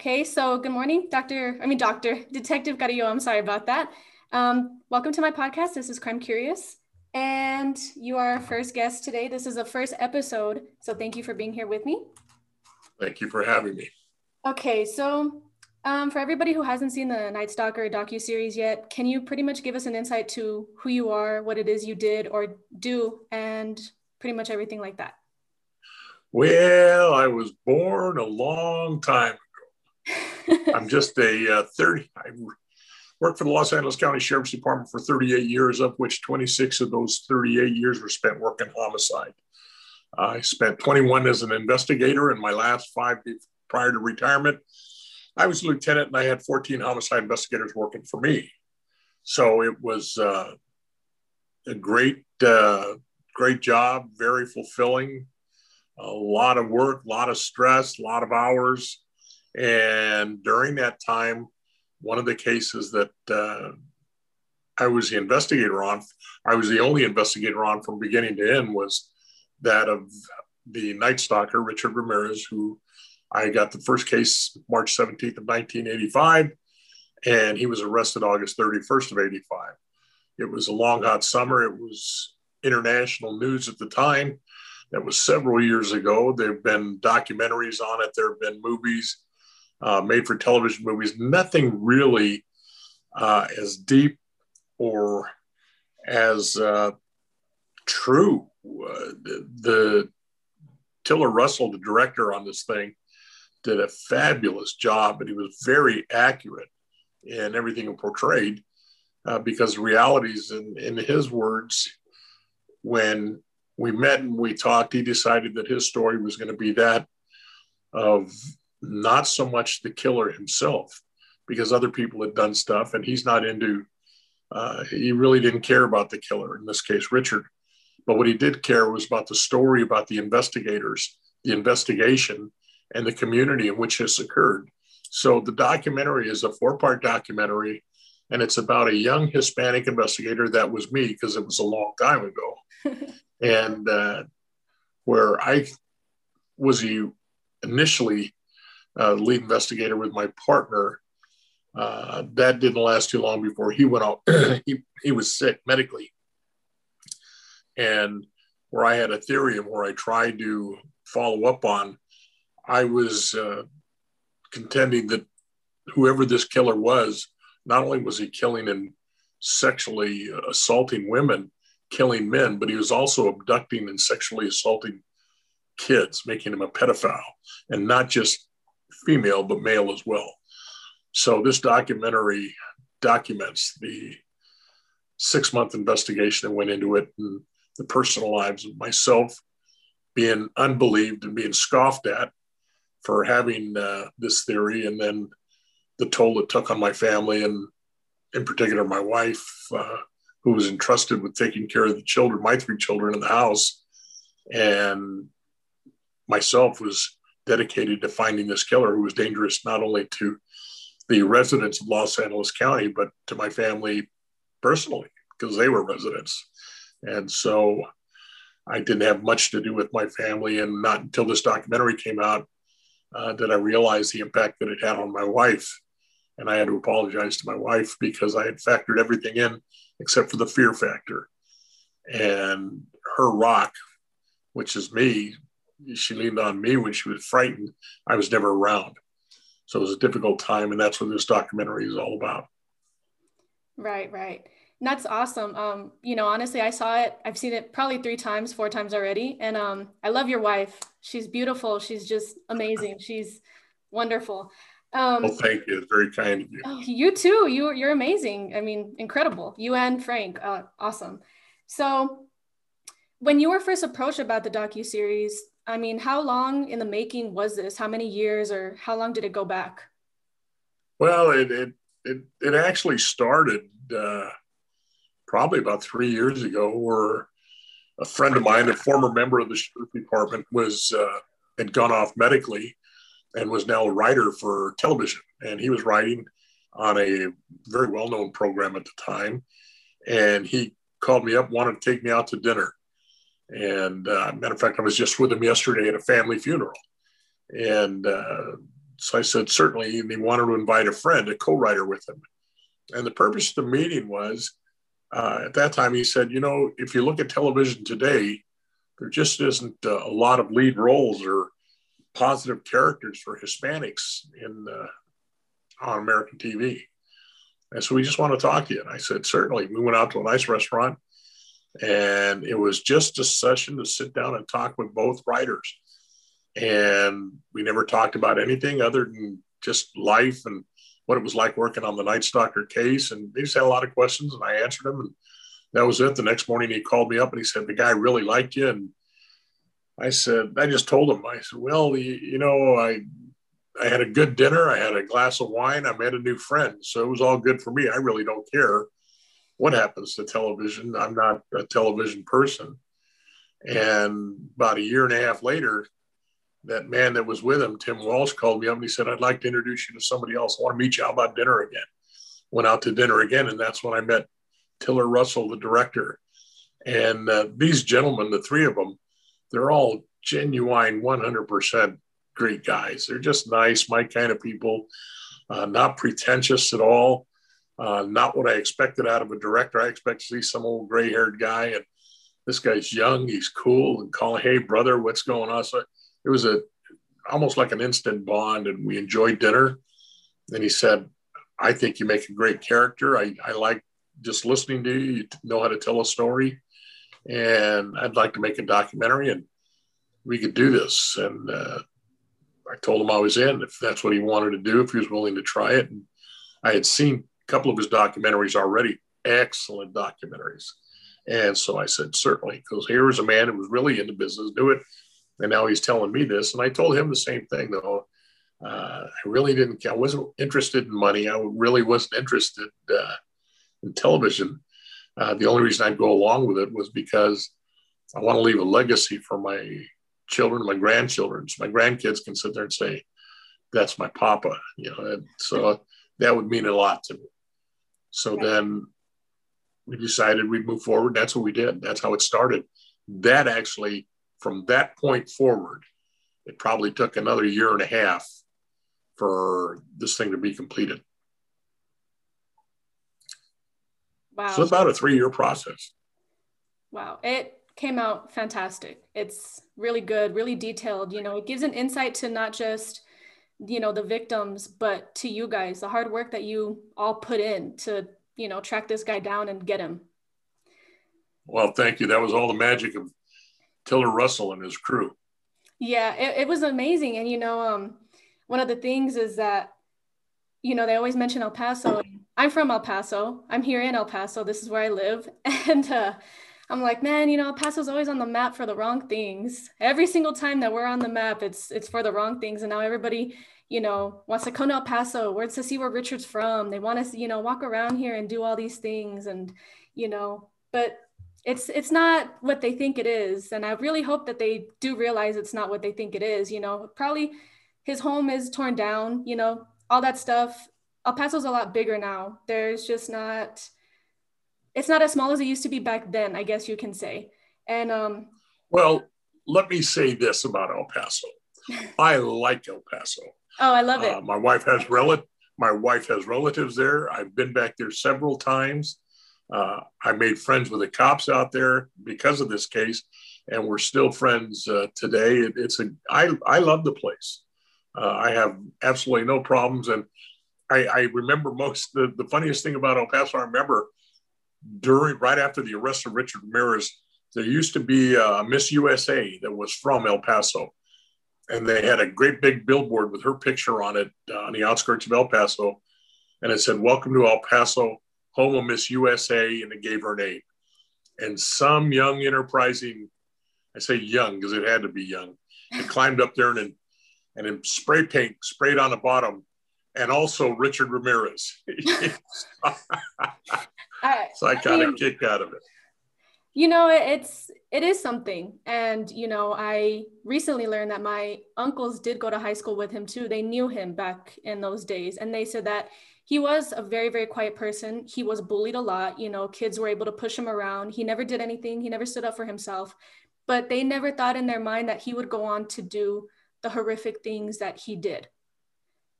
Okay, so good morning, Dr. I mean, Dr. Detective Carrillo. I'm sorry about that. Um, welcome to my podcast. This is Crime Curious, and you are our first guest today. This is the first episode, so thank you for being here with me. Thank you for having me. Okay, so um, for everybody who hasn't seen the Night Stalker docu series yet, can you pretty much give us an insight to who you are, what it is you did or do, and pretty much everything like that? Well, I was born a long time ago. I'm just a uh, 30. I worked for the Los Angeles County Sheriff's Department for 38 years, of which 26 of those 38 years were spent working homicide. I spent 21 as an investigator, and my last five prior to retirement, I was a lieutenant and I had 14 homicide investigators working for me. So it was uh, a great, uh, great job, very fulfilling a lot of work, a lot of stress, a lot of hours. And during that time, one of the cases that uh, I was the investigator on, I was the only investigator on from beginning to end, was that of the Night Stalker, Richard Ramirez, who I got the first case March 17th of 1985, and he was arrested August 31st of 85. It was a long, hot summer. It was international news at the time. That was several years ago. There have been documentaries on it. There have been movies, uh, made for television movies. Nothing really uh, as deep or as uh, true. Uh, the, the Tiller Russell, the director on this thing, did a fabulous job, and he was very accurate in everything he portrayed. Uh, because realities, in, in his words, when we met and we talked. He decided that his story was going to be that of not so much the killer himself, because other people had done stuff and he's not into, uh, he really didn't care about the killer, in this case, Richard. But what he did care was about the story about the investigators, the investigation, and the community in which this occurred. So the documentary is a four part documentary, and it's about a young Hispanic investigator that was me because it was a long time ago. and uh, where I was a, initially uh, lead investigator with my partner. Uh, that didn't last too long before he went out. he, he was sick medically. And where I had a theory and where I tried to follow up on, I was uh, contending that whoever this killer was, not only was he killing and sexually assaulting women, killing men, but he was also abducting and sexually assaulting kids, making him a pedophile, and not just female, but male as well. So this documentary documents the six month investigation that went into it and the personal lives of myself being unbelieved and being scoffed at for having uh, this theory, and then the toll it took on my family and, in particular, my wife. Uh, who was entrusted with taking care of the children, my three children in the house, and myself was dedicated to finding this killer who was dangerous not only to the residents of Los Angeles County, but to my family personally, because they were residents. And so I didn't have much to do with my family. And not until this documentary came out uh, did I realize the impact that it had on my wife. And I had to apologize to my wife because I had factored everything in except for the fear factor. And her rock, which is me, she leaned on me when she was frightened. I was never around. So it was a difficult time. And that's what this documentary is all about. Right, right. And That's awesome. Um, you know, honestly, I saw it. I've seen it probably three times, four times already. And um, I love your wife. She's beautiful. She's just amazing. She's wonderful. Um, well, thank you. It's very kind of you. Oh, you too. You, you're amazing. I mean, incredible. You and Frank, uh, awesome. So, when you were first approached about the docu series, I mean, how long in the making was this? How many years, or how long did it go back? Well, it it it, it actually started uh, probably about three years ago, where a friend of mine, a former member of the sheriff department, was uh, had gone off medically and was now a writer for television. And he was writing on a very well known program at the time. And he called me up, wanted to take me out to dinner. And uh, matter of fact, I was just with him yesterday at a family funeral. And uh, so I said, certainly. And he wanted to invite a friend, a co writer with him. And the purpose of the meeting was uh, at that time, he said, you know, if you look at television today, there just isn't uh, a lot of lead roles or positive characters for Hispanics in uh, on American TV. And so we just want to talk to you. And I said, certainly. We went out to a nice restaurant and it was just a session to sit down and talk with both writers. And we never talked about anything other than just life and what it was like working on the Night Stalker case. And they just had a lot of questions and I answered them. And that was it. The next morning he called me up and he said, the guy really liked you. And I said, I just told him, I said, well, you, you know, I, I had a good dinner. I had a glass of wine. I met a new friend. So it was all good for me. I really don't care what happens to television. I'm not a television person. And about a year and a half later, that man that was with him, Tim Walsh, called me up and he said, I'd like to introduce you to somebody else. I want to meet you. How about dinner again? Went out to dinner again. And that's when I met Tiller Russell, the director. And uh, these gentlemen, the three of them, they're all genuine 100% great guys. They're just nice, my kind of people, uh, not pretentious at all. Uh, not what I expected out of a director. I expect to see some old gray haired guy. And this guy's young, he's cool, and calling, hey, brother, what's going on? So it was a almost like an instant bond, and we enjoyed dinner. And he said, I think you make a great character. I, I like just listening to you. You know how to tell a story. And I'd like to make a documentary, and we could do this. And uh, I told him I was in if that's what he wanted to do, if he was willing to try it. And I had seen couple of his documentaries already, excellent documentaries. And so I said, certainly, because here was a man who was really into business, do it. And now he's telling me this. And I told him the same thing, though. Uh, I really didn't, care. I wasn't interested in money. I really wasn't interested uh, in television. Uh, the only reason I'd go along with it was because I want to leave a legacy for my children, my grandchildren. So my grandkids can sit there and say, "That's my papa," you know. So that would mean a lot to me. So then we decided we'd move forward. That's what we did. That's how it started. That actually, from that point forward, it probably took another year and a half for this thing to be completed. Wow. So it's about a three year process. Wow. It came out fantastic. It's really good, really detailed. You know, it gives an insight to not just, you know, the victims, but to you guys, the hard work that you all put in to, you know, track this guy down and get him. Well, thank you. That was all the magic of Tiller Russell and his crew. Yeah, it, it was amazing. And, you know, um, one of the things is that, you know, they always mention El Paso. I'm from El Paso. I'm here in El Paso. This is where I live. And, uh, I'm like, man, you know, El Paso's always on the map for the wrong things. Every single time that we're on the map, it's it's for the wrong things. And now everybody, you know, wants to come to El Paso, wants to see where Richard's from. They want to, you know, walk around here and do all these things. And, you know, but it's it's not what they think it is. And I really hope that they do realize it's not what they think it is. You know, probably his home is torn down, you know, all that stuff. El Paso's a lot bigger now. There's just not it's not as small as it used to be back then, I guess you can say. And um, well, let me say this about El Paso. I like El Paso. Oh, I love it. Uh, my wife has rel- my wife has relatives there. I've been back there several times. Uh, I made friends with the cops out there because of this case, and we're still friends uh, today. It, it's a I I love the place. Uh, I have absolutely no problems, and I, I remember most the, the funniest thing about El Paso. I remember during right after the arrest of Richard Ramirez, there used to be a Miss USA that was from El Paso, and they had a great big billboard with her picture on it uh, on the outskirts of El Paso, and it said "Welcome to El Paso, home of Miss USA," and it gave her name. And some young, enterprising, I say young because it had to be young, it climbed up there and and in spray paint sprayed on the bottom, and also Richard Ramirez. I, so I got a kick out of it. You know, it's it is something, and you know, I recently learned that my uncles did go to high school with him too. They knew him back in those days, and they said that he was a very very quiet person. He was bullied a lot. You know, kids were able to push him around. He never did anything. He never stood up for himself. But they never thought in their mind that he would go on to do the horrific things that he did.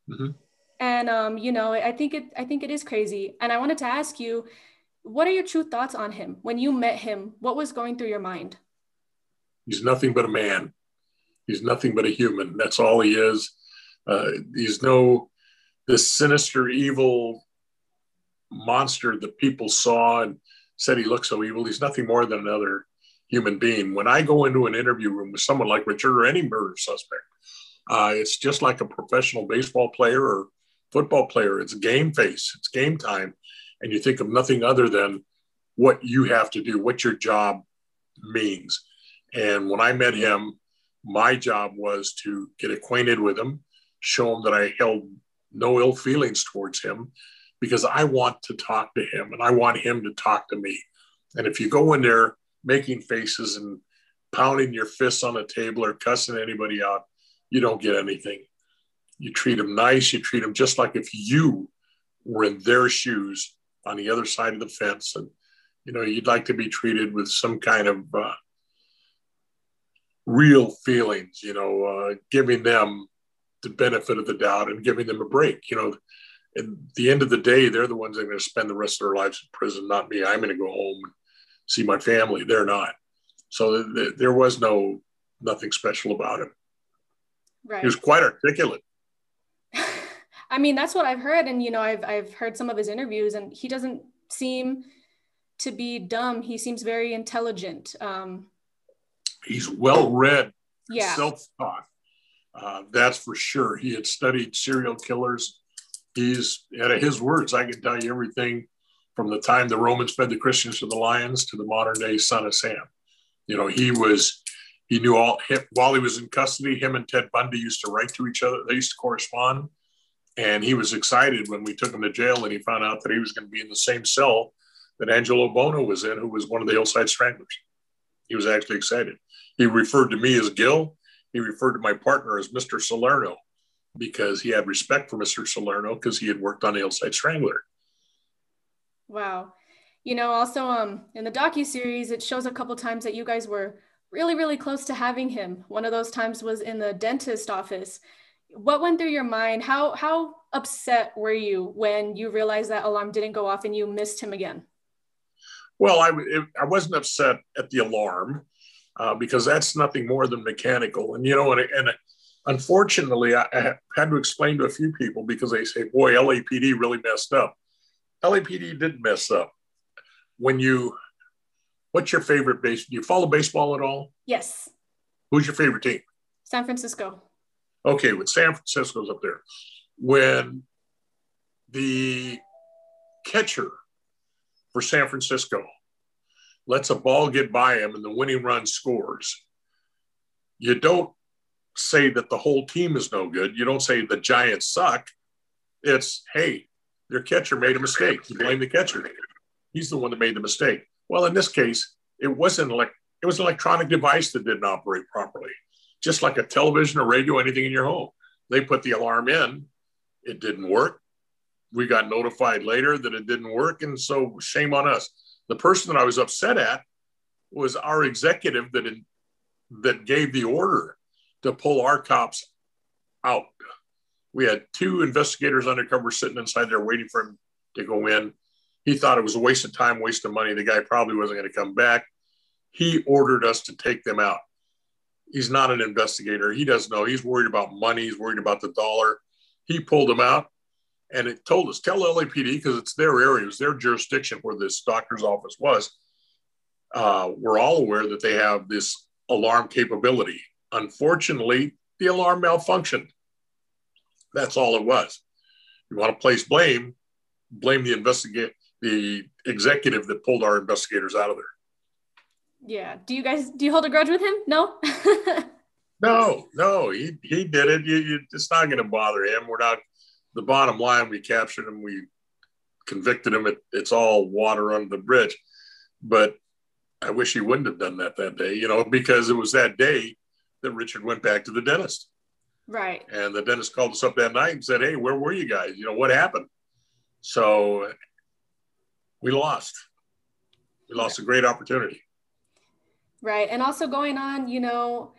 Mm-hmm. And um, you know, I think it I think it is crazy. And I wanted to ask you, what are your true thoughts on him? When you met him, what was going through your mind? He's nothing but a man. He's nothing but a human. That's all he is. Uh, he's no this sinister, evil monster that people saw and said he looked so evil. He's nothing more than another human being. When I go into an interview room with someone like Richard or any murder suspect, uh, it's just like a professional baseball player or football player. It's game face, it's game time. And you think of nothing other than what you have to do, what your job means. And when I met him, my job was to get acquainted with him, show him that I held no ill feelings towards him because I want to talk to him and I want him to talk to me. And if you go in there making faces and pounding your fists on the table or cussing anybody out, you don't get anything. You treat them nice, you treat them just like if you were in their shoes on the other side of the fence. And, you know, you'd like to be treated with some kind of uh, real feelings, you know, uh, giving them the benefit of the doubt and giving them a break. You know, at the end of the day, they're the ones that are going to spend the rest of their lives in prison, not me. I'm going to go home and see my family. They're not. So th- th- there was no nothing special about him. Right. He was quite articulate. I mean, that's what I've heard, and you know, I've I've heard some of his interviews, and he doesn't seem to be dumb. He seems very intelligent. Um, He's well read, yeah. self taught. Uh, that's for sure. He had studied serial killers. He's, out of his words, I can tell you everything from the time the Romans fed the Christians to the lions to the modern day son of Sam. You know, he was, he knew all, him, while he was in custody, him and Ted Bundy used to write to each other. They used to correspond. And he was excited when we took him to jail and he found out that he was going to be in the same cell that Angelo Buono was in, who was one of the Hillside Stranglers. He was actually excited. He referred to me as Gil he referred to my partner as Mr. Salerno because he had respect for Mr. Salerno because he had worked on Hillside Strangler. Wow. You know, also um, in the docu series, it shows a couple times that you guys were really, really close to having him. One of those times was in the dentist office. What went through your mind? How how upset were you when you realized that alarm didn't go off and you missed him again? Well, I, it, I wasn't upset at the alarm uh, because that's nothing more than mechanical. And, you know, and, and unfortunately, I, I, had to explain to a few people because they say, boy, LAPD really messed up. LAPD did mess up. When you, what's your favorite base? Do you follow baseball at all? Yes. Who's your favorite team? San Francisco. Okay, with San Francisco's up there. When the catcher for San Francisco lets a ball get by him and the winning run scores. You don't say that the whole team is no good. You don't say the Giants suck. It's, hey, their catcher made a mistake. You blame the catcher. He's the one that made the mistake. Well, in this case, it wasn't like it was an electronic device that didn't operate properly, just like a television or radio, anything in your home. They put the alarm in, it didn't work. We got notified later that it didn't work, and so shame on us. The person that I was upset at was our executive that in, that gave the order to pull our cops out. We had two investigators undercover sitting inside there waiting for him to go in. He thought it was a waste of time, waste of money. The guy probably wasn't going to come back. He ordered us to take them out. He's not an investigator. He doesn't know. He's worried about money. He's worried about the dollar. He pulled them out and it told us tell LAPD because it's their area, it's their jurisdiction where this doctor's office was. Uh, we're all aware that they have this alarm capability. Unfortunately, the alarm malfunctioned. That's all it was. You want to place blame, blame the investigate the executive that pulled our investigators out of there. Yeah. Do you guys do you hold a grudge with him? No. no, no, he he did it. You, you, it's not going to bother him. We're not the bottom line, we captured him, we convicted him. It, it's all water under the bridge. But I wish he wouldn't have done that that day, you know, because it was that day that Richard went back to the dentist. Right. And the dentist called us up that night and said, Hey, where were you guys? You know, what happened? So we lost. We lost a great opportunity. Right. And also going on, you know,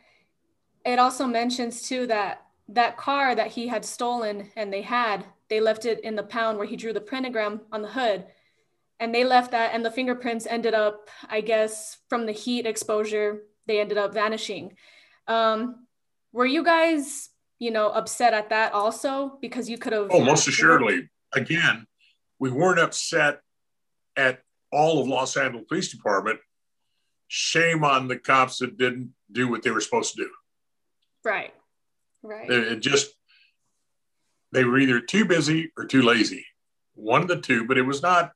it also mentions too that that car that he had stolen and they had, they left it in the pound where he drew the pentagram on the hood. And they left that, and the fingerprints ended up, I guess, from the heat exposure, they ended up vanishing. Um, were you guys, you know, upset at that also because you could have? Oh, most assuredly. Again, we weren't upset at all of Los Angeles Police Department. Shame on the cops that didn't do what they were supposed to do. Right. Right. It just they were either too busy or too lazy. One of the two, but it was not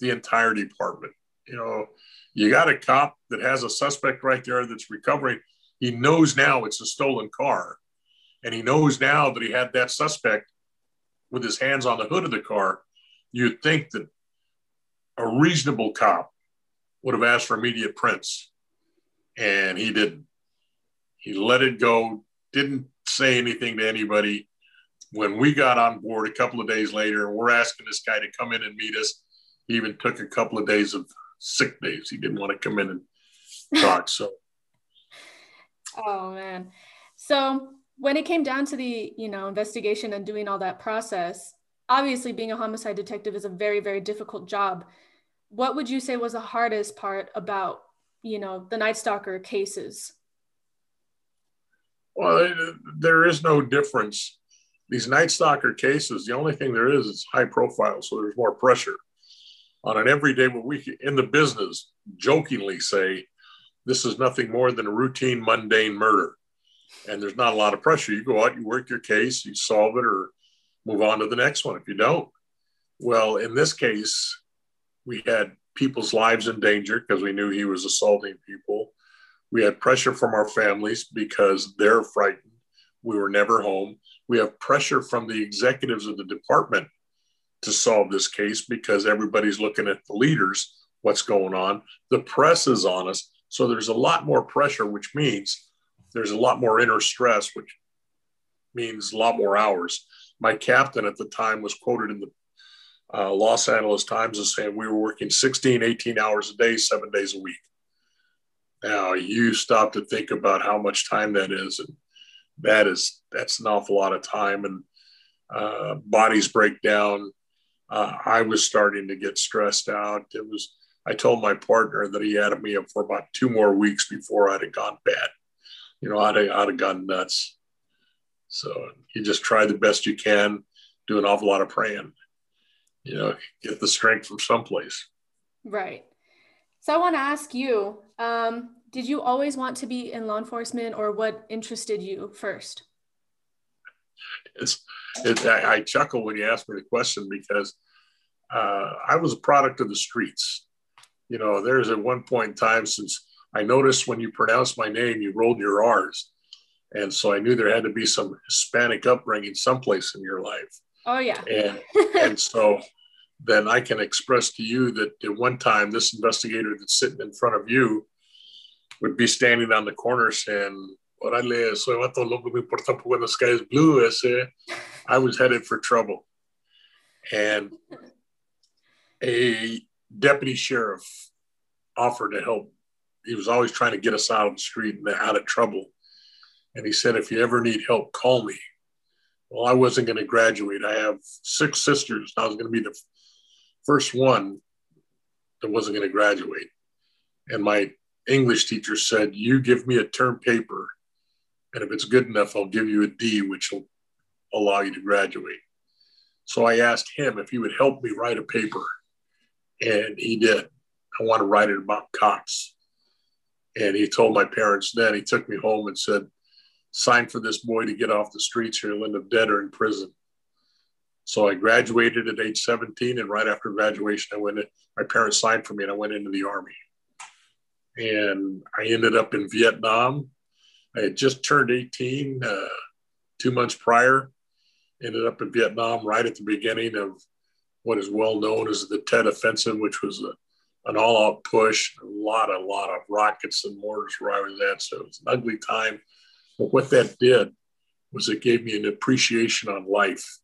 the entire department. You know, you got a cop that has a suspect right there that's recovering. He knows now it's a stolen car. And he knows now that he had that suspect with his hands on the hood of the car. You'd think that a reasonable cop would have asked for immediate prints. And he didn't. He let it go, didn't say anything to anybody. When we got on board a couple of days later, we're asking this guy to come in and meet us. He even took a couple of days of sick days. He didn't want to come in and talk. So, oh man. So when it came down to the you know investigation and doing all that process, obviously being a homicide detective is a very very difficult job. What would you say was the hardest part about you know the Night Stalker cases? Well, there is no difference. These Night Stalker cases, the only thing there is is high profile, so there's more pressure. On an everyday, what we in the business jokingly say, this is nothing more than a routine, mundane murder. And there's not a lot of pressure. You go out, you work your case, you solve it, or move on to the next one if you don't. Well, in this case, we had people's lives in danger because we knew he was assaulting people. We had pressure from our families because they're frightened. We were never home. We have pressure from the executives of the department to solve this case because everybody's looking at the leaders, what's going on. The press is on us. So there's a lot more pressure, which means there's a lot more inner stress, which means a lot more hours. My captain at the time was quoted in the uh, Los Angeles Times is saying we were working 16, 18 hours a day, seven days a week. Now you stop to think about how much time that is, and that is that's an awful lot of time, and uh, bodies break down. Uh, I was starting to get stressed out. It was. I told my partner that he had me up for about two more weeks before I'd have gone bad. You know, I'd I'd have gone nuts. So you just try the best you can, do an awful lot of praying. You know, get the strength from someplace. Right. So I want to ask you, um, did you always want to be in law enforcement or what interested you first? It's, it, I, I, chuckle when you ask me the question because uh, I was a product of the streets. You know, there's at one point in time since I noticed when you pronounced my name, you rolled your R's. And so I knew there had to be some Hispanic upbringing someplace in your life. Oh, yeah. And, and so then I can express to you that at one time, this investigator that's sitting in front of you would be standing on the corner saying, Orale, soy vato loco, me importa the sky is blue. Ese. I was headed for trouble. And a deputy sheriff offered to help. He was always trying to get us out of the street and out of trouble. And he said, if you ever need help, call me. Well, I wasn't going to graduate. I have six sisters. I was going to be the first one that wasn't going to graduate. And my English teacher said, You give me a term paper, and if it's good enough, I'll give you a D, which will allow you to graduate. So I asked him if he would help me write a paper, and he did. I want to write it about Cox. And he told my parents then, he took me home and said, Sign for this boy to get off the streets or he'll end up dead or in prison. So I graduated at age 17, and right after graduation, I went. In, my parents signed for me, and I went into the army. And I ended up in Vietnam. I had just turned 18 uh, two months prior. Ended up in Vietnam right at the beginning of what is well known as the Tet Offensive, which was a, an all-out push, a lot, a lot of rockets and mortars where I was at. So it was an ugly time. But what that did was it gave me an appreciation on life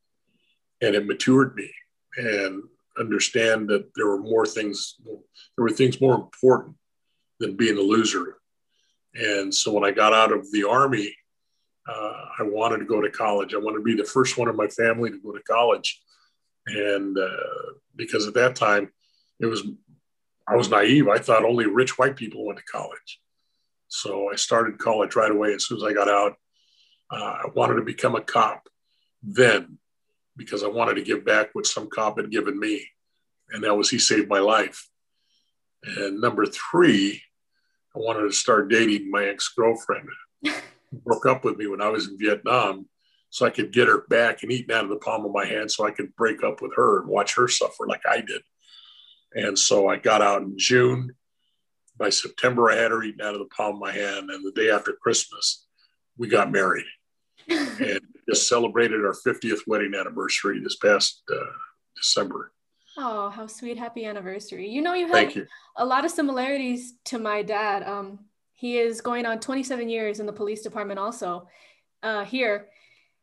and it matured me and understand that there were more things there were things more important than being a loser and so when i got out of the army uh, I wanted to go to college. I wanted to be the first one in my family to go to college. And uh, because at that time, it was, I was naive. I thought only rich white people went to college. So I started college right away. As soon as I got out, uh, I wanted to become a cop then because I wanted to give back what some cop had given me. And that was he saved my life. And number three, I wanted to start dating my ex girlfriend. broke up with me when I was in Vietnam so I could get her back and eat out of the palm of my hand so I could break up with her and watch her suffer like I did. And so I got out in June. By September, I had her eaten out of the palm of my hand. And the day after Christmas, we got married and just celebrated our 50th wedding anniversary this past uh, December. Oh, how sweet. Happy anniversary. You know, you have you. a lot of similarities to my dad. Um, he is going on 27 years in the police department also uh, here.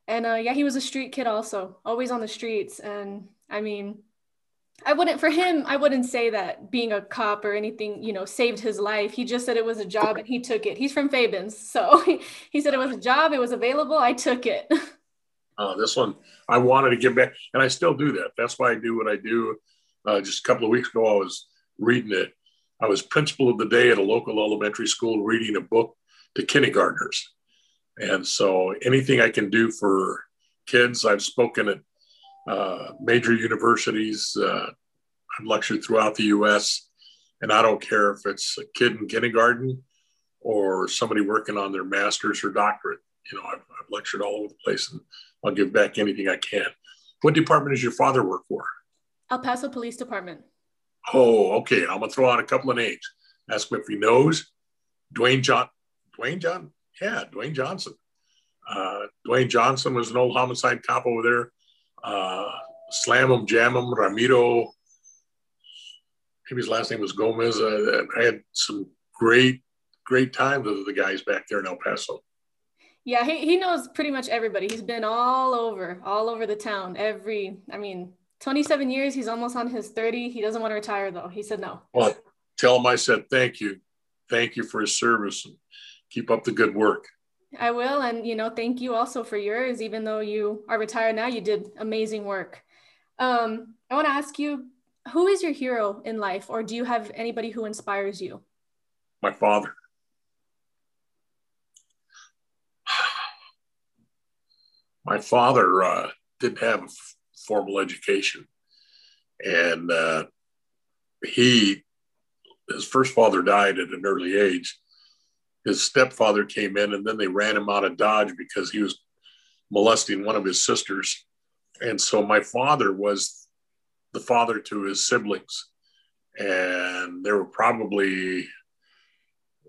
And uh, yeah, he was a street kid also, always on the streets. And I mean, I wouldn't, for him, I wouldn't say that being a cop or anything, you know, saved his life. He just said it was a job and he took it. He's from Fabens. So he said it was a job, it was available, I took it. Uh, this one, I wanted to give back, and I still do that. That's why I do what I do. Uh, just a couple of weeks ago, I was reading it I was principal of the day at a local elementary school reading a book to kindergartners. And so anything I can do for kids, I've spoken at uh, major universities, uh, I've lectured throughout the US, and I don't care if it's a kid in kindergarten or somebody working on their master's or doctorate. You know, I've, I've lectured all over the place and I'll give back anything I can. What department does your father work for? El Paso Police Department. Oh, okay. I'm gonna throw out a couple of names. Ask him if he knows. Dwayne John, Dwayne John, yeah, Dwayne Johnson. Uh, Dwayne Johnson was an old homicide cop over there. Uh, slam him, jam him, Ramiro. Maybe his last name was Gomez. Uh, I had some great, great times with the guys back there in El Paso. Yeah, he, he knows pretty much everybody. He's been all over, all over the town. Every, I mean, 27 years. He's almost on his 30. He doesn't want to retire though. He said no. Well, tell him I said thank you. Thank you for his service and keep up the good work. I will. And, you know, thank you also for yours. Even though you are retired now, you did amazing work. Um, I want to ask you who is your hero in life, or do you have anybody who inspires you? My father. My father uh, didn't have formal education. And uh, he, his first father died at an early age. His stepfather came in and then they ran him out of Dodge because he was molesting one of his sisters. And so my father was the father to his siblings. And there were probably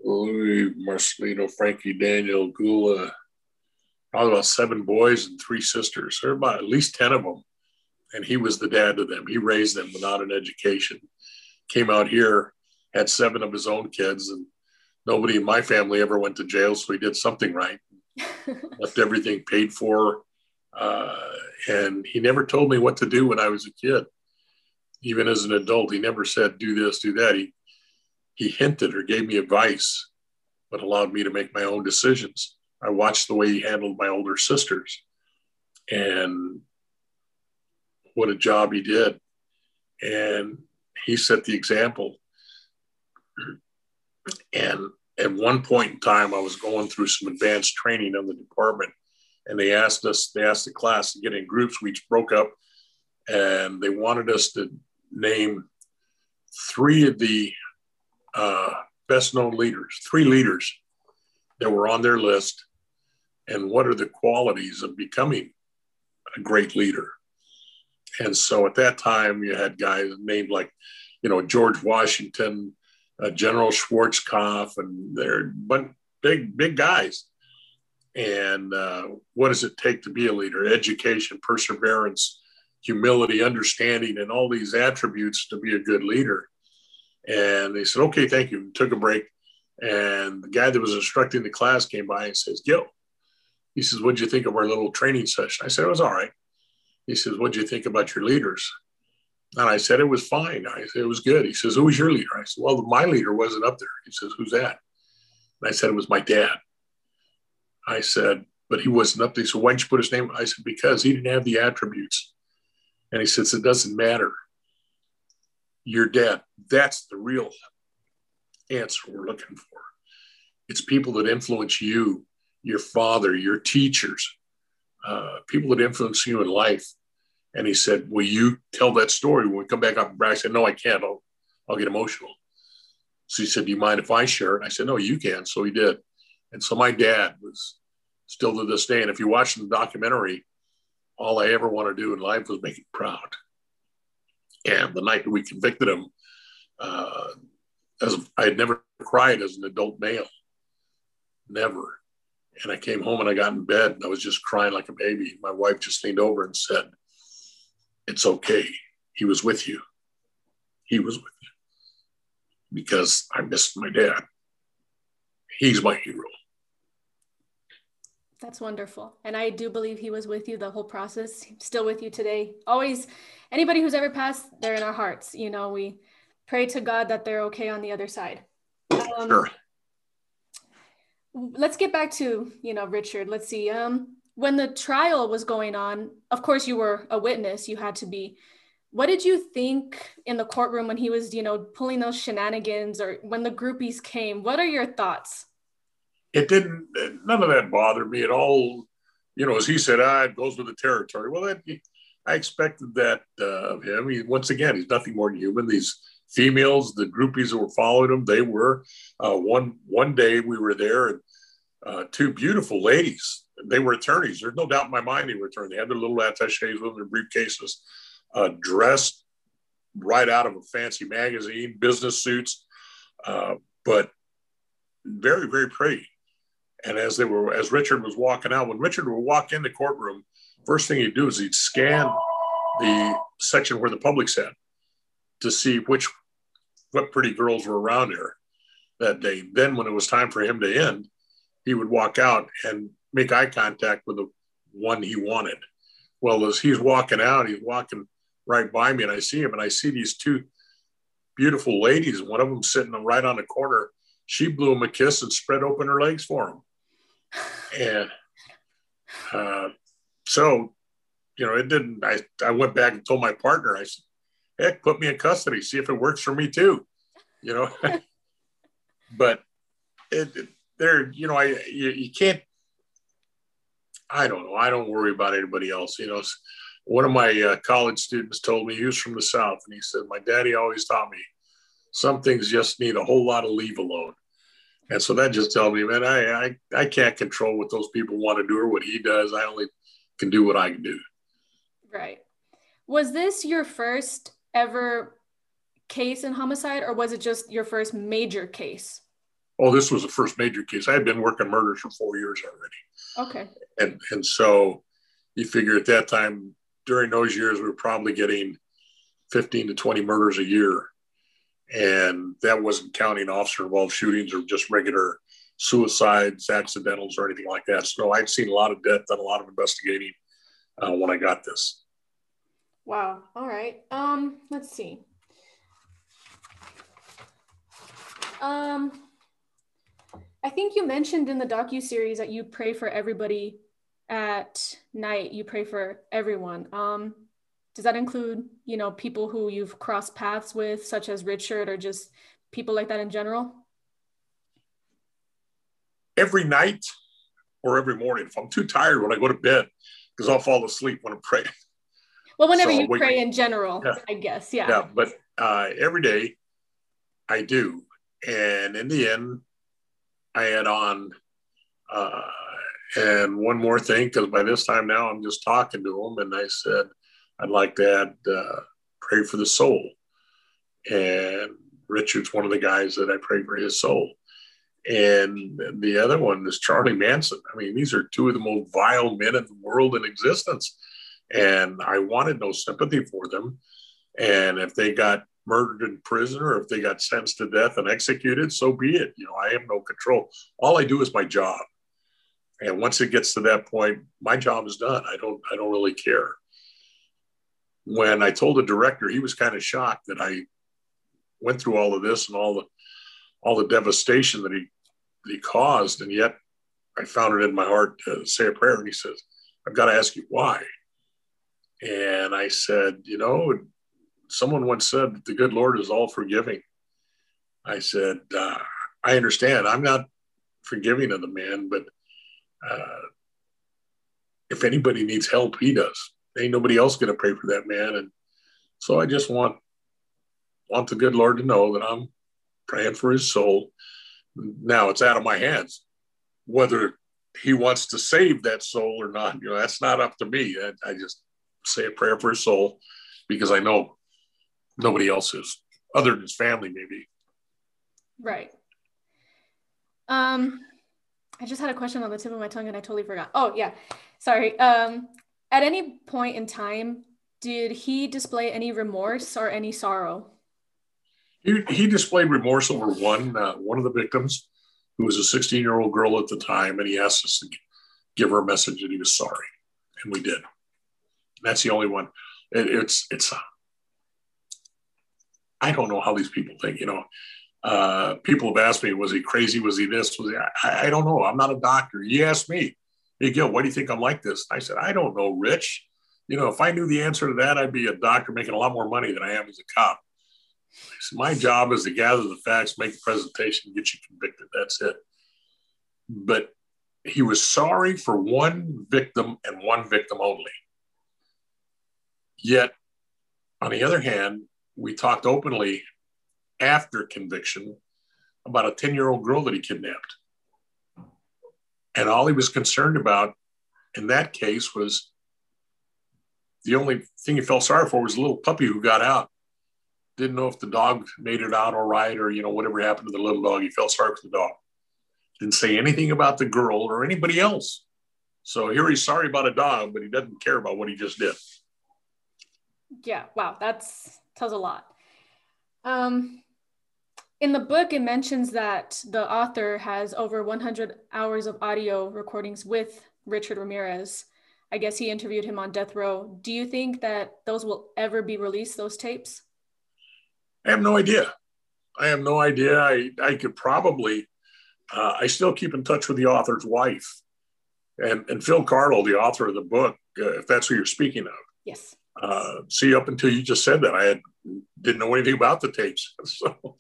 Louis, Marcelino, Frankie, Daniel, Gula, probably about seven boys and three sisters. Were about at least 10 of them and he was the dad to them. He raised them without an education. Came out here, had seven of his own kids, and nobody in my family ever went to jail, so he did something right. Left everything paid for, uh, and he never told me what to do when I was a kid. Even as an adult, he never said do this, do that. He he hinted or gave me advice, but allowed me to make my own decisions. I watched the way he handled my older sisters, and what a job he did. And he set the example. And at one point in time, I was going through some advanced training in the department, and they asked us, they asked the class to get in groups. We each broke up, and they wanted us to name three of the uh, best known leaders, three leaders that were on their list, and what are the qualities of becoming a great leader. And so at that time, you had guys named like, you know, George Washington, uh, General Schwarzkopf, and they're big, big guys. And uh, what does it take to be a leader? Education, perseverance, humility, understanding, and all these attributes to be a good leader. And they said, okay, thank you. Took a break. And the guy that was instructing the class came by and says, Gil, he says, what'd you think of our little training session? I said, it was all right. He says, What do you think about your leaders? And I said, It was fine. I said, It was good. He says, Who was your leader? I said, Well, my leader wasn't up there. He says, Who's that? And I said, It was my dad. I said, but he wasn't up there. So why'd you put his name? I said, because he didn't have the attributes. And he says, it doesn't matter. You're dead. That's the real answer we're looking for. It's people that influence you, your father, your teachers, uh, people that influence you in life. And he said, Will you tell that story when we come back up? I said, No, I can't. I'll, I'll get emotional. So he said, Do you mind if I share it? I said, No, you can. So he did. And so my dad was still to this day. And if you watch the documentary, all I ever want to do in life was make him proud. And the night that we convicted him, uh, as I had never cried as an adult male, never. And I came home and I got in bed and I was just crying like a baby. My wife just leaned over and said, It's okay. He was with you. He was with you because I missed my dad. He's my hero. That's wonderful. And I do believe he was with you the whole process, still with you today. Always, anybody who's ever passed, they're in our hearts. You know, we pray to God that they're okay on the other side. Um, sure. Let's get back to, you know, Richard. Let's see. Um, when the trial was going on, of course, you were a witness, you had to be. What did you think in the courtroom when he was, you know, pulling those shenanigans or when the groupies came? What are your thoughts? it didn't none of that bothered me at all you know as he said ah it goes with the territory well that, i expected that uh, of him he, once again he's nothing more than human these females the groupies that were following him they were uh, one one day we were there and uh, two beautiful ladies they were attorneys. There's no doubt in my mind they were attorneys they had their little attaches with their briefcases uh, dressed right out of a fancy magazine business suits uh, but very very pretty. And as they were, as Richard was walking out, when Richard would walk in the courtroom, first thing he'd do is he'd scan the section where the public sat to see which what pretty girls were around there that day. Then, when it was time for him to end, he would walk out and make eye contact with the one he wanted. Well, as he's walking out, he's walking right by me, and I see him, and I see these two beautiful ladies. One of them sitting right on the corner. She blew him a kiss and spread open her legs for him and uh, so you know it didn't I, I went back and told my partner i said heck put me in custody see if it works for me too you know but it, there you know i you, you can't i don't know i don't worry about anybody else you know one of my uh, college students told me he was from the south and he said my daddy always taught me some things just need a whole lot of leave alone and so that just tells me, man, I, I, I can't control what those people want to do or what he does. I only can do what I can do. Right. Was this your first ever case in homicide or was it just your first major case? Oh, this was the first major case. I had been working murders for four years already. Okay. And and so you figure at that time during those years we were probably getting 15 to 20 murders a year and that wasn't counting officer involved shootings or just regular suicides, accidentals, or anything like that. So I'd seen a lot of death, done a lot of investigating uh, when I got this. Wow. All right. Um, let's see. Um, I think you mentioned in the docu series that you pray for everybody at night. You pray for everyone. Um, does that include you know people who you've crossed paths with such as richard or just people like that in general every night or every morning if i'm too tired when i go to bed because i'll fall asleep when i'm praying well whenever so you pray in general yeah. i guess yeah yeah but uh, every day i do and in the end i add on uh, and one more thing because by this time now i'm just talking to him and i said I'd like to add uh, pray for the soul. And Richard's one of the guys that I pray for his soul. And the other one is Charlie Manson. I mean, these are two of the most vile men in the world in existence. And I wanted no sympathy for them. And if they got murdered in prison or if they got sentenced to death and executed, so be it. You know, I have no control. All I do is my job. And once it gets to that point, my job is done. I don't I don't really care when I told the director, he was kind of shocked that I went through all of this and all the all the devastation that he that he caused, and yet I found it in my heart to say a prayer. And he says, I've got to ask you why. And I said, You know, someone once said that the good Lord is all forgiving. I said, uh, I understand. I'm not forgiving of the man, but uh, if anybody needs help, he does. Ain't nobody else going to pray for that man. And so I just want want the good Lord to know that I'm praying for his soul. Now it's out of my hands whether he wants to save that soul or not. You know, that's not up to me. I, I just say a prayer for his soul because I know nobody else is, other than his family, maybe. Right. Um, I just had a question on the tip of my tongue and I totally forgot. Oh yeah, sorry. Um, at any point in time, did he display any remorse or any sorrow? He, he displayed remorse over one uh, one of the victims, who was a 16 year old girl at the time, and he asked us to give her a message that he was sorry, and we did. That's the only one. It, it's it's. Uh, I don't know how these people think. You know, uh, people have asked me, was he crazy? Was he this? Was he? I, I don't know. I'm not a doctor. He asked me, hey Gil, why do you think I'm like this? I said, I don't know, Rich. You know, if I knew the answer to that, I'd be a doctor making a lot more money than I am as a cop. So my job is to gather the facts, make the presentation, get you convicted. That's it. But he was sorry for one victim and one victim only. Yet, on the other hand, we talked openly after conviction about a 10 year old girl that he kidnapped. And all he was concerned about in that case was the only thing he felt sorry for was a little puppy who got out. Didn't know if the dog made it out all right or you know whatever happened to the little dog. He felt sorry for the dog. Didn't say anything about the girl or anybody else. So here he's sorry about a dog but he doesn't care about what he just did. Yeah wow that's tells a lot. Um in the book it mentions that the author has over 100 hours of audio recordings with richard ramirez i guess he interviewed him on death row do you think that those will ever be released those tapes I have no idea. I have no idea. I, I could probably, uh, I still keep in touch with the author's wife and, and Phil Carlo, the author of the book, uh, if that's who you're speaking of. Yes. Uh, see, up until you just said that, I had, didn't know anything about the tapes. So,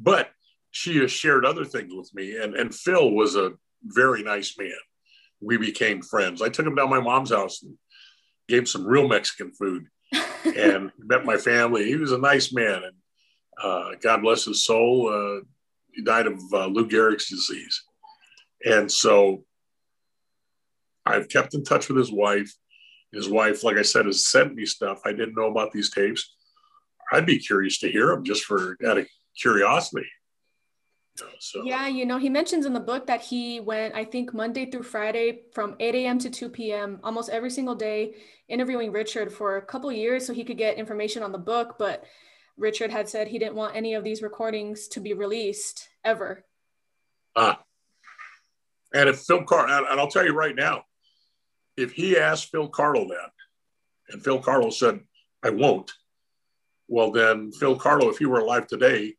but she has shared other things with me. And, and Phil was a very nice man. We became friends. I took him down my mom's house and gave him some real Mexican food and met my family. He was a nice man. And uh, God bless his soul. Uh, he died of uh, Lou Gehrig's disease. And so I've kept in touch with his wife. His wife, like I said, has sent me stuff. I didn't know about these tapes. I'd be curious to hear them just for out of curiosity. So. Yeah, you know, he mentions in the book that he went, I think, Monday through Friday from 8 a.m. to 2 p.m. almost every single day, interviewing Richard for a couple years so he could get information on the book. But Richard had said he didn't want any of these recordings to be released ever. Ah. And if Phil Car, and I'll tell you right now, if he asked Phil Carlo that, and Phil Carlo said, I won't, well, then Phil Carlo, if he were alive today,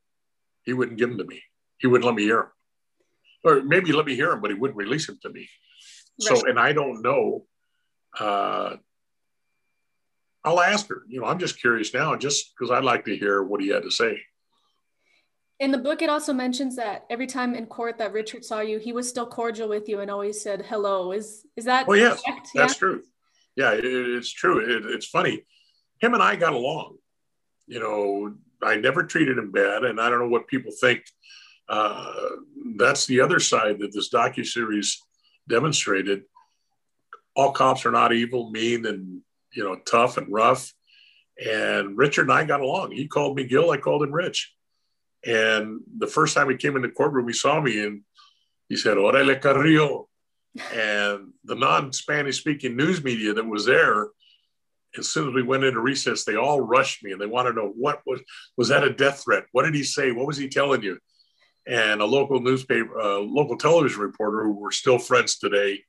he wouldn't give them to me. He wouldn't let me hear them. Or maybe let me hear them, but he wouldn't release them to me. Right. So, and I don't know uh, I'll ask her. You know, I'm just curious now, just because I'd like to hear what he had to say. In the book, it also mentions that every time in court that Richard saw you, he was still cordial with you and always said hello. Is is that? Oh yes, correct? that's yeah? true. Yeah, it, it's true. It, it's funny. Him and I got along. You know, I never treated him bad, and I don't know what people think. Uh, that's the other side that this docu series demonstrated. All cops are not evil, mean, and you know, tough and rough. And Richard and I got along. He called me Gil, I called him Rich. And the first time he came in the courtroom, he saw me and he said, Orale Carrillo. and the non Spanish speaking news media that was there, as soon as we went into recess, they all rushed me and they wanted to know what was, was that a death threat? What did he say? What was he telling you? And a local newspaper, uh, local television reporter who we're still friends today,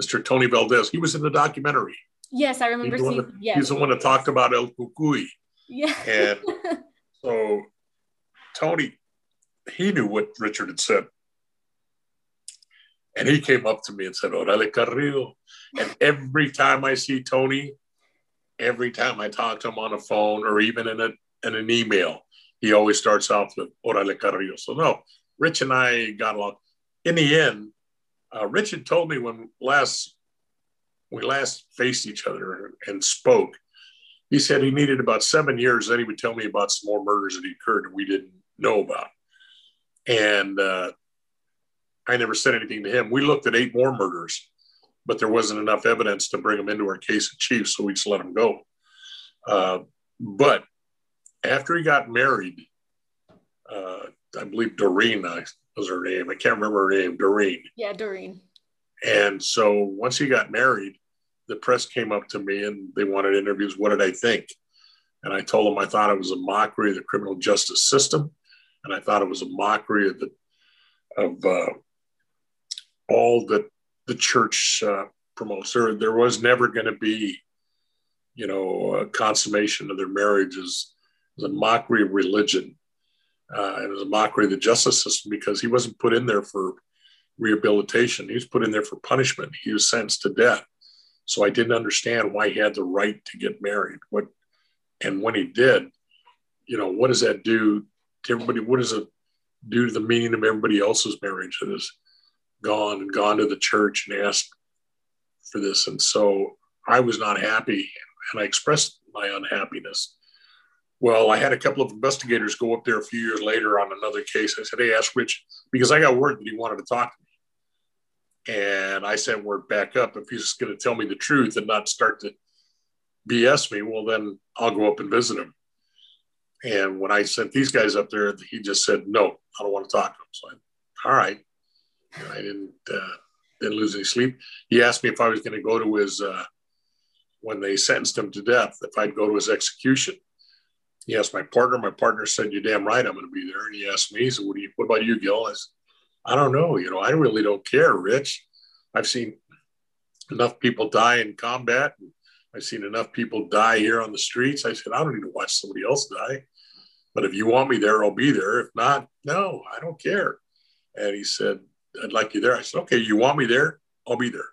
Mr. Tony Valdez, he was in the documentary. Yes, I remember he's seeing. That, yes. He's the one that talked about El Cucuy. Yeah. And so Tony, he knew what Richard had said. And he came up to me and said, Orale Carrillo. And every time I see Tony, every time I talk to him on the phone or even in, a, in an email, he always starts off with Orale Carrillo. So, no, Rich and I got along. In the end, uh, Richard told me when last we last faced each other and spoke, he said he needed about seven years. Then he would tell me about some more murders that he occurred that we didn't know about. And uh, I never said anything to him. We looked at eight more murders, but there wasn't enough evidence to bring them into our case in chief, so we just let them go. Uh, but after he got married, uh, I believe Doreen was her name. I can't remember her name, Doreen. Yeah, Doreen. And so once he got married, the press came up to me and they wanted interviews. What did I think? And I told them I thought it was a mockery of the criminal justice system, and I thought it was a mockery of the of uh, all that the church uh, promotes. There, there was never going to be, you know, a consummation of their marriage as, as a mockery of religion. Uh, it was a mockery of the justice system because he wasn't put in there for rehabilitation. He was put in there for punishment. He was sentenced to death. So I didn't understand why he had the right to get married. What, and when he did, you know, what does that do to everybody? What does it do to the meaning of everybody else's marriage that has gone and gone to the church and asked for this? And so I was not happy, and I expressed my unhappiness. Well, I had a couple of investigators go up there a few years later on another case. I said, "Hey, ask Rich," because I got word that he wanted to talk to me. And I sent word back up if he's going to tell me the truth and not start to BS me, well, then I'll go up and visit him. And when I sent these guys up there, he just said, no, I don't want to talk to him. So I, all right. And I didn't, uh, didn't lose any sleep. He asked me if I was going to go to his, uh, when they sentenced him to death, if I'd go to his execution. He asked my partner. My partner said, "You're damn right. I'm going to be there." And he asked me, "He said, what, do you, what about you, Gil?" I said, I don't know. You know, I really don't care, Rich. I've seen enough people die in combat. and I've seen enough people die here on the streets. I said, I don't need to watch somebody else die. But if you want me there, I'll be there. If not, no, I don't care. And he said, I'd like you there. I said, okay, you want me there? I'll be there.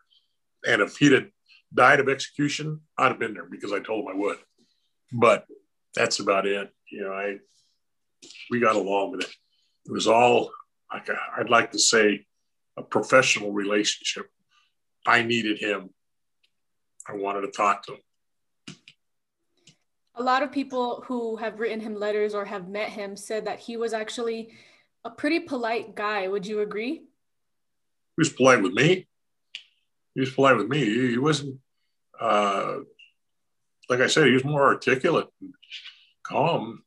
And if he'd have died of execution, I'd have been there because I told him I would. But that's about it. You know, I we got along with it. It was all like I'd like to say a professional relationship. I needed him. I wanted to talk to him. A lot of people who have written him letters or have met him said that he was actually a pretty polite guy. Would you agree? He was polite with me. He was polite with me. He wasn't, uh, like I said, he was more articulate and calm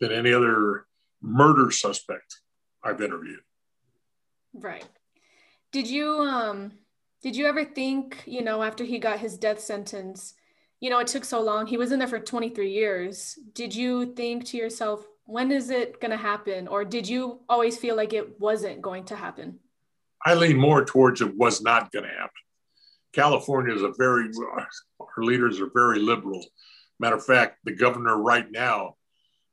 than any other murder suspect I've interviewed. Right. Did you um did you ever think, you know, after he got his death sentence, you know, it took so long. He was in there for 23 years. Did you think to yourself, when is it going to happen or did you always feel like it wasn't going to happen? I lean more towards it was not going to happen. California is a very our leaders are very liberal. Matter of fact, the governor right now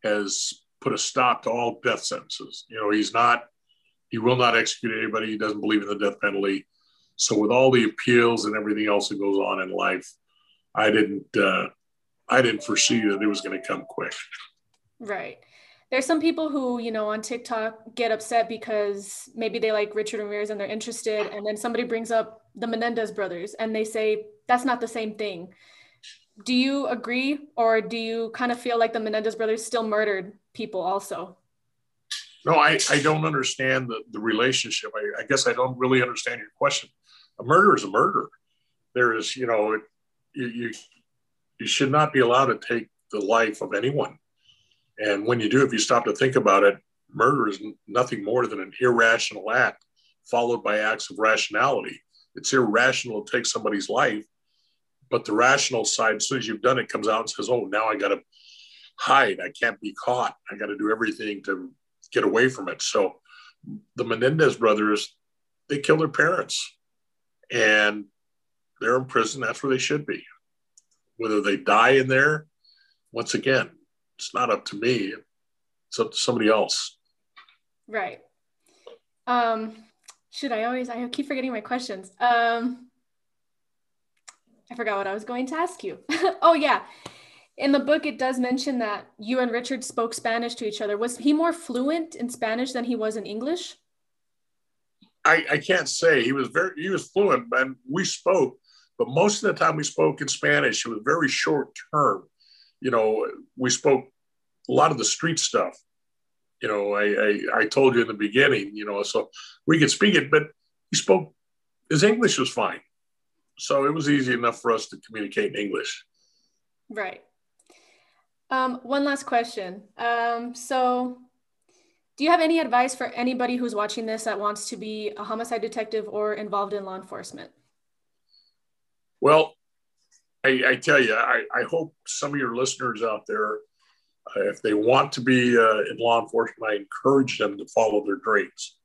has put a stop to all death sentences. You know, he's not, he will not execute anybody. He doesn't believe in the death penalty. So with all the appeals and everything else that goes on in life, I didn't, uh, I didn't foresee that it was going to come quick. Right. There's some people who, you know, on TikTok get upset because maybe they like Richard Ramirez and they're interested. And then somebody brings up the Menendez brothers and they say that's not the same thing. Do you agree or do you kind of feel like the Menendez brothers still murdered people also? No, I, I don't understand the, the relationship. I, I guess I don't really understand your question. A murder is a murder. There is, you know, it, you, you, you should not be allowed to take the life of anyone. And when you do, if you stop to think about it, murder is nothing more than an irrational act followed by acts of rationality. It's irrational to take somebody's life, but the rational side, as soon as you've done it, comes out and says, "Oh, now I got to hide. I can't be caught. I got to do everything to get away from it. So the Menendez brothers, they killed their parents and they're in prison. That's where they should be. Whether they die in there, once again, it's not up to me. It's up to somebody else. Right. Um, should I always I keep forgetting my questions. Um I forgot what I was going to ask you. oh yeah. In the book it does mention that you and Richard spoke Spanish to each other. Was he more fluent in Spanish than he was in English? I, I can't say he was very he was fluent and we spoke but most of the time we spoke in spanish it was very short term you know we spoke a lot of the street stuff. You know I, I, I told you in the beginning you know so we could speak it but he spoke his english was fine. So it was easy enough for us to communicate in english. Right. Um, one last question. Um, so do you have any advice for anybody who's watching this that wants to be a homicide detective or involved in law enforcement? Well, I, I tell you, I, I, hope some of your listeners out there, if they want to be uh, in law enforcement, I encourage them to follow their dreams.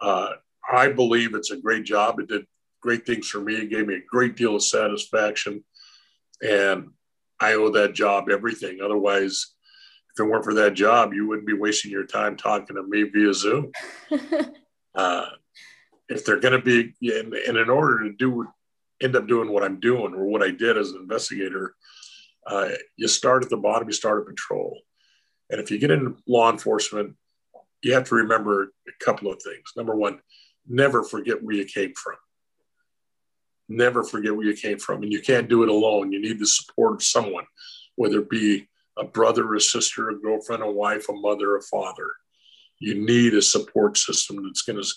Uh, I believe it's a great job. It did great things for me. It gave me a great deal of satisfaction. And I owe that job everything. Otherwise, if it weren't for that job, you wouldn't be wasting your time talking to me via Zoom. uh, if they're going to be, and, and, in order to do, end up doing what I'm doing or what I did as an investigator, uh, you start at the bottom, you start at patrol. And if you get into law enforcement, you have to remember a couple of things. Number one, never forget where you came from. Never forget where you came from. And you can't do it alone. You need the support of someone, whether it be a brother, a sister, a girlfriend, a wife, a mother, a father. You need a support system that's going to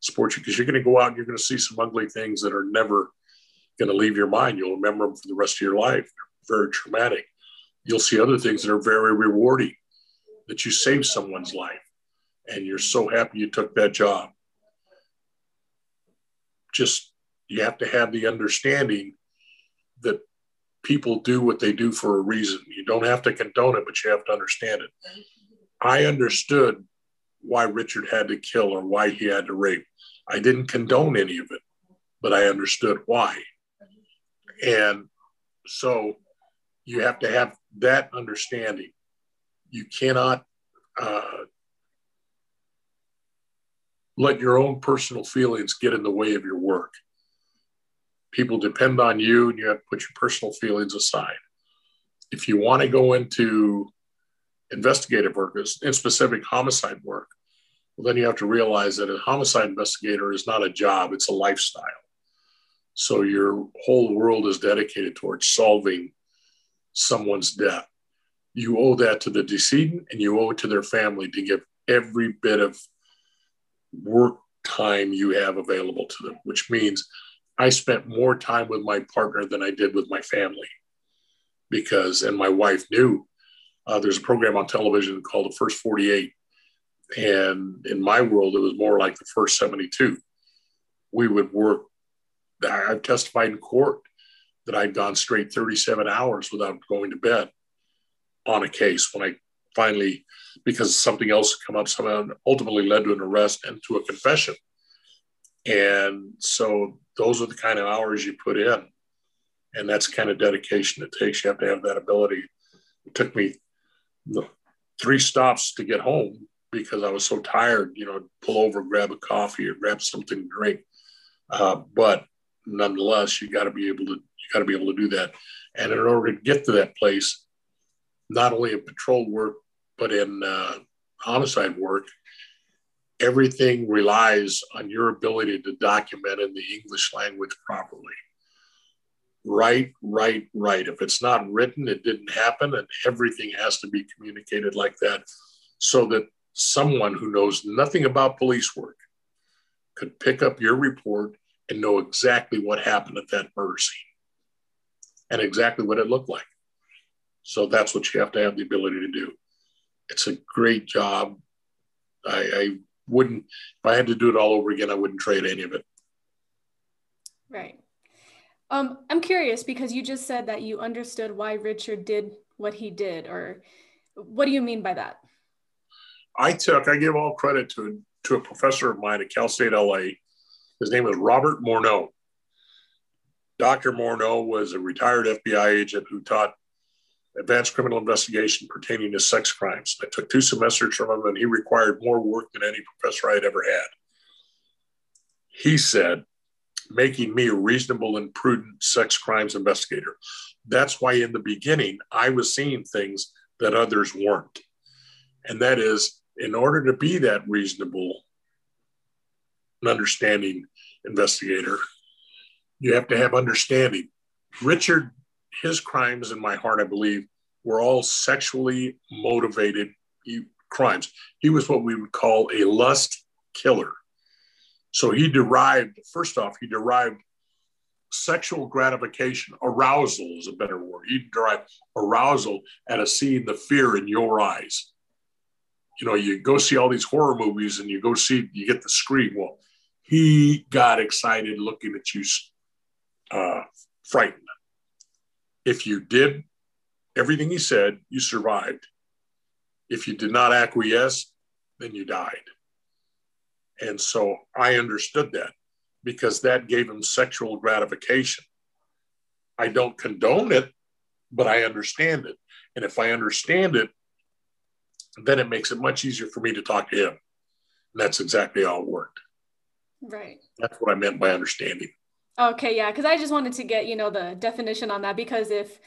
support you because you're going to go out and you're going to see some ugly things that are never going to leave your mind. You'll remember them for the rest of your life. They're very traumatic. You'll see other things that are very rewarding that you saved someone's life and you're so happy you took that job. Just you have to have the understanding that people do what they do for a reason. You don't have to condone it, but you have to understand it. I understood why Richard had to kill or why he had to rape. I didn't condone any of it, but I understood why. And so you have to have that understanding. You cannot uh, let your own personal feelings get in the way of your work people depend on you and you have to put your personal feelings aside. If you want to go into investigative work, in specific homicide work, well, then you have to realize that a homicide investigator is not a job, it's a lifestyle. So your whole world is dedicated towards solving someone's death. You owe that to the decedent and you owe it to their family to give every bit of work time you have available to them, which means I spent more time with my partner than I did with my family because, and my wife knew uh, there's a program on television called The First 48. And in my world, it was more like the first 72. We would work, I've testified in court that I'd gone straight 37 hours without going to bed on a case when I finally, because something else had come up, somehow ultimately led to an arrest and to a confession. And so those are the kind of hours you put in. And that's kind of dedication it takes. You have to have that ability. It took me three stops to get home because I was so tired, you know, pull over, grab a coffee or grab something to drink. Uh, but nonetheless, you got to be able to, got to be able to do that. And in order to get to that place, not only in patrol work, but in uh, homicide work, everything relies on your ability to document in the English language properly. Right, right, right. If it's not written, it didn't happen, and everything has to be communicated like that so that someone who knows nothing about police work could pick up your report and know exactly what happened at that murder scene and exactly what it looked like. So that's what you have to have the ability to do. It's a great job. I, I wouldn't if I had to do it all over again, I wouldn't trade any of it. Right. Um, I'm curious because you just said that you understood why Richard did what he did, or what do you mean by that? I took, I give all credit to, to a professor of mine at Cal State LA. His name was Robert Morneau. Dr. Morneau was a retired FBI agent who taught advanced criminal investigation pertaining to sex crimes. I took two semesters from him, and he required more work than any professor I had ever had. he said, making me a reasonable and prudent sex crimes investigator. That's why in the beginning, I was seeing things that others weren't. And that is, in order to be that reasonable and understanding investigator, you have to have understanding. Richard, his crimes in my heart, I believe, were all sexually motivated crimes. He was what we would call a lust killer. So he derived, first off, he derived sexual gratification, arousal is a better word. He derived arousal at a seeing the fear in your eyes. You know, you go see all these horror movies and you go see, you get the scream. Well, he got excited looking at you uh, frightened. If you did everything he said, you survived. If you did not acquiesce, then you died. And so I understood that because that gave him sexual gratification. I don't condone it, but I understand it. And if I understand it, then it makes it much easier for me to talk to him. And that's exactly how it worked. Right. That's what I meant by understanding. Okay, yeah, because I just wanted to get, you know, the definition on that because if,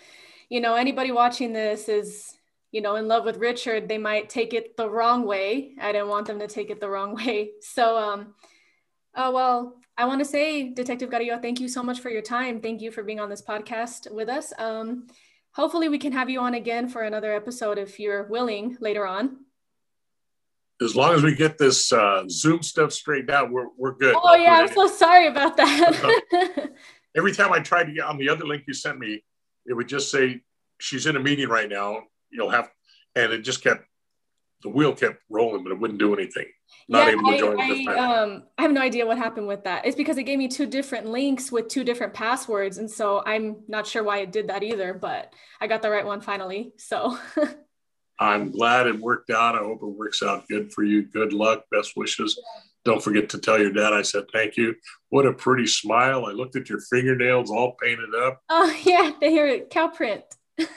you know, anybody watching this is, you know, in love with Richard, they might take it the wrong way. I didn't want them to take it the wrong way. So, um, uh, well, I want to say, Detective Carrillo, thank you so much for your time. Thank you for being on this podcast with us. Um, hopefully, we can have you on again for another episode if you're willing later on. As long as we get this uh, Zoom stuff straightened out, we're, we're good. Oh, yeah, I'm so sorry about that. Every time I tried to get on the other link you sent me, it would just say, she's in a meeting right now. You'll have, and it just kept, the wheel kept rolling, but it wouldn't do anything not yeah, able to join I, I, um, I have no idea what happened with that. It's because it gave me two different links with two different passwords. And so I'm not sure why it did that either, but I got the right one finally. So I'm glad it worked out. I hope it works out good for you. Good luck. Best wishes. Don't forget to tell your dad I said thank you. What a pretty smile. I looked at your fingernails all painted up. Oh, yeah, they are cow print. okay.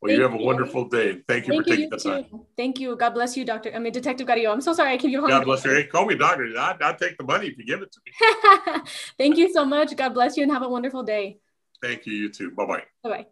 Well, Thank you have a wonderful day. Thank you Thank for taking you the time. Too. Thank you. God bless you, Doctor. I mean, Detective Carrillo. I'm so sorry I keep you hungry. God bless you. Hey, call me doctor. i i take the money if you give it to me. Thank you so much. God bless you and have a wonderful day. Thank you. You too. Bye bye. Bye bye.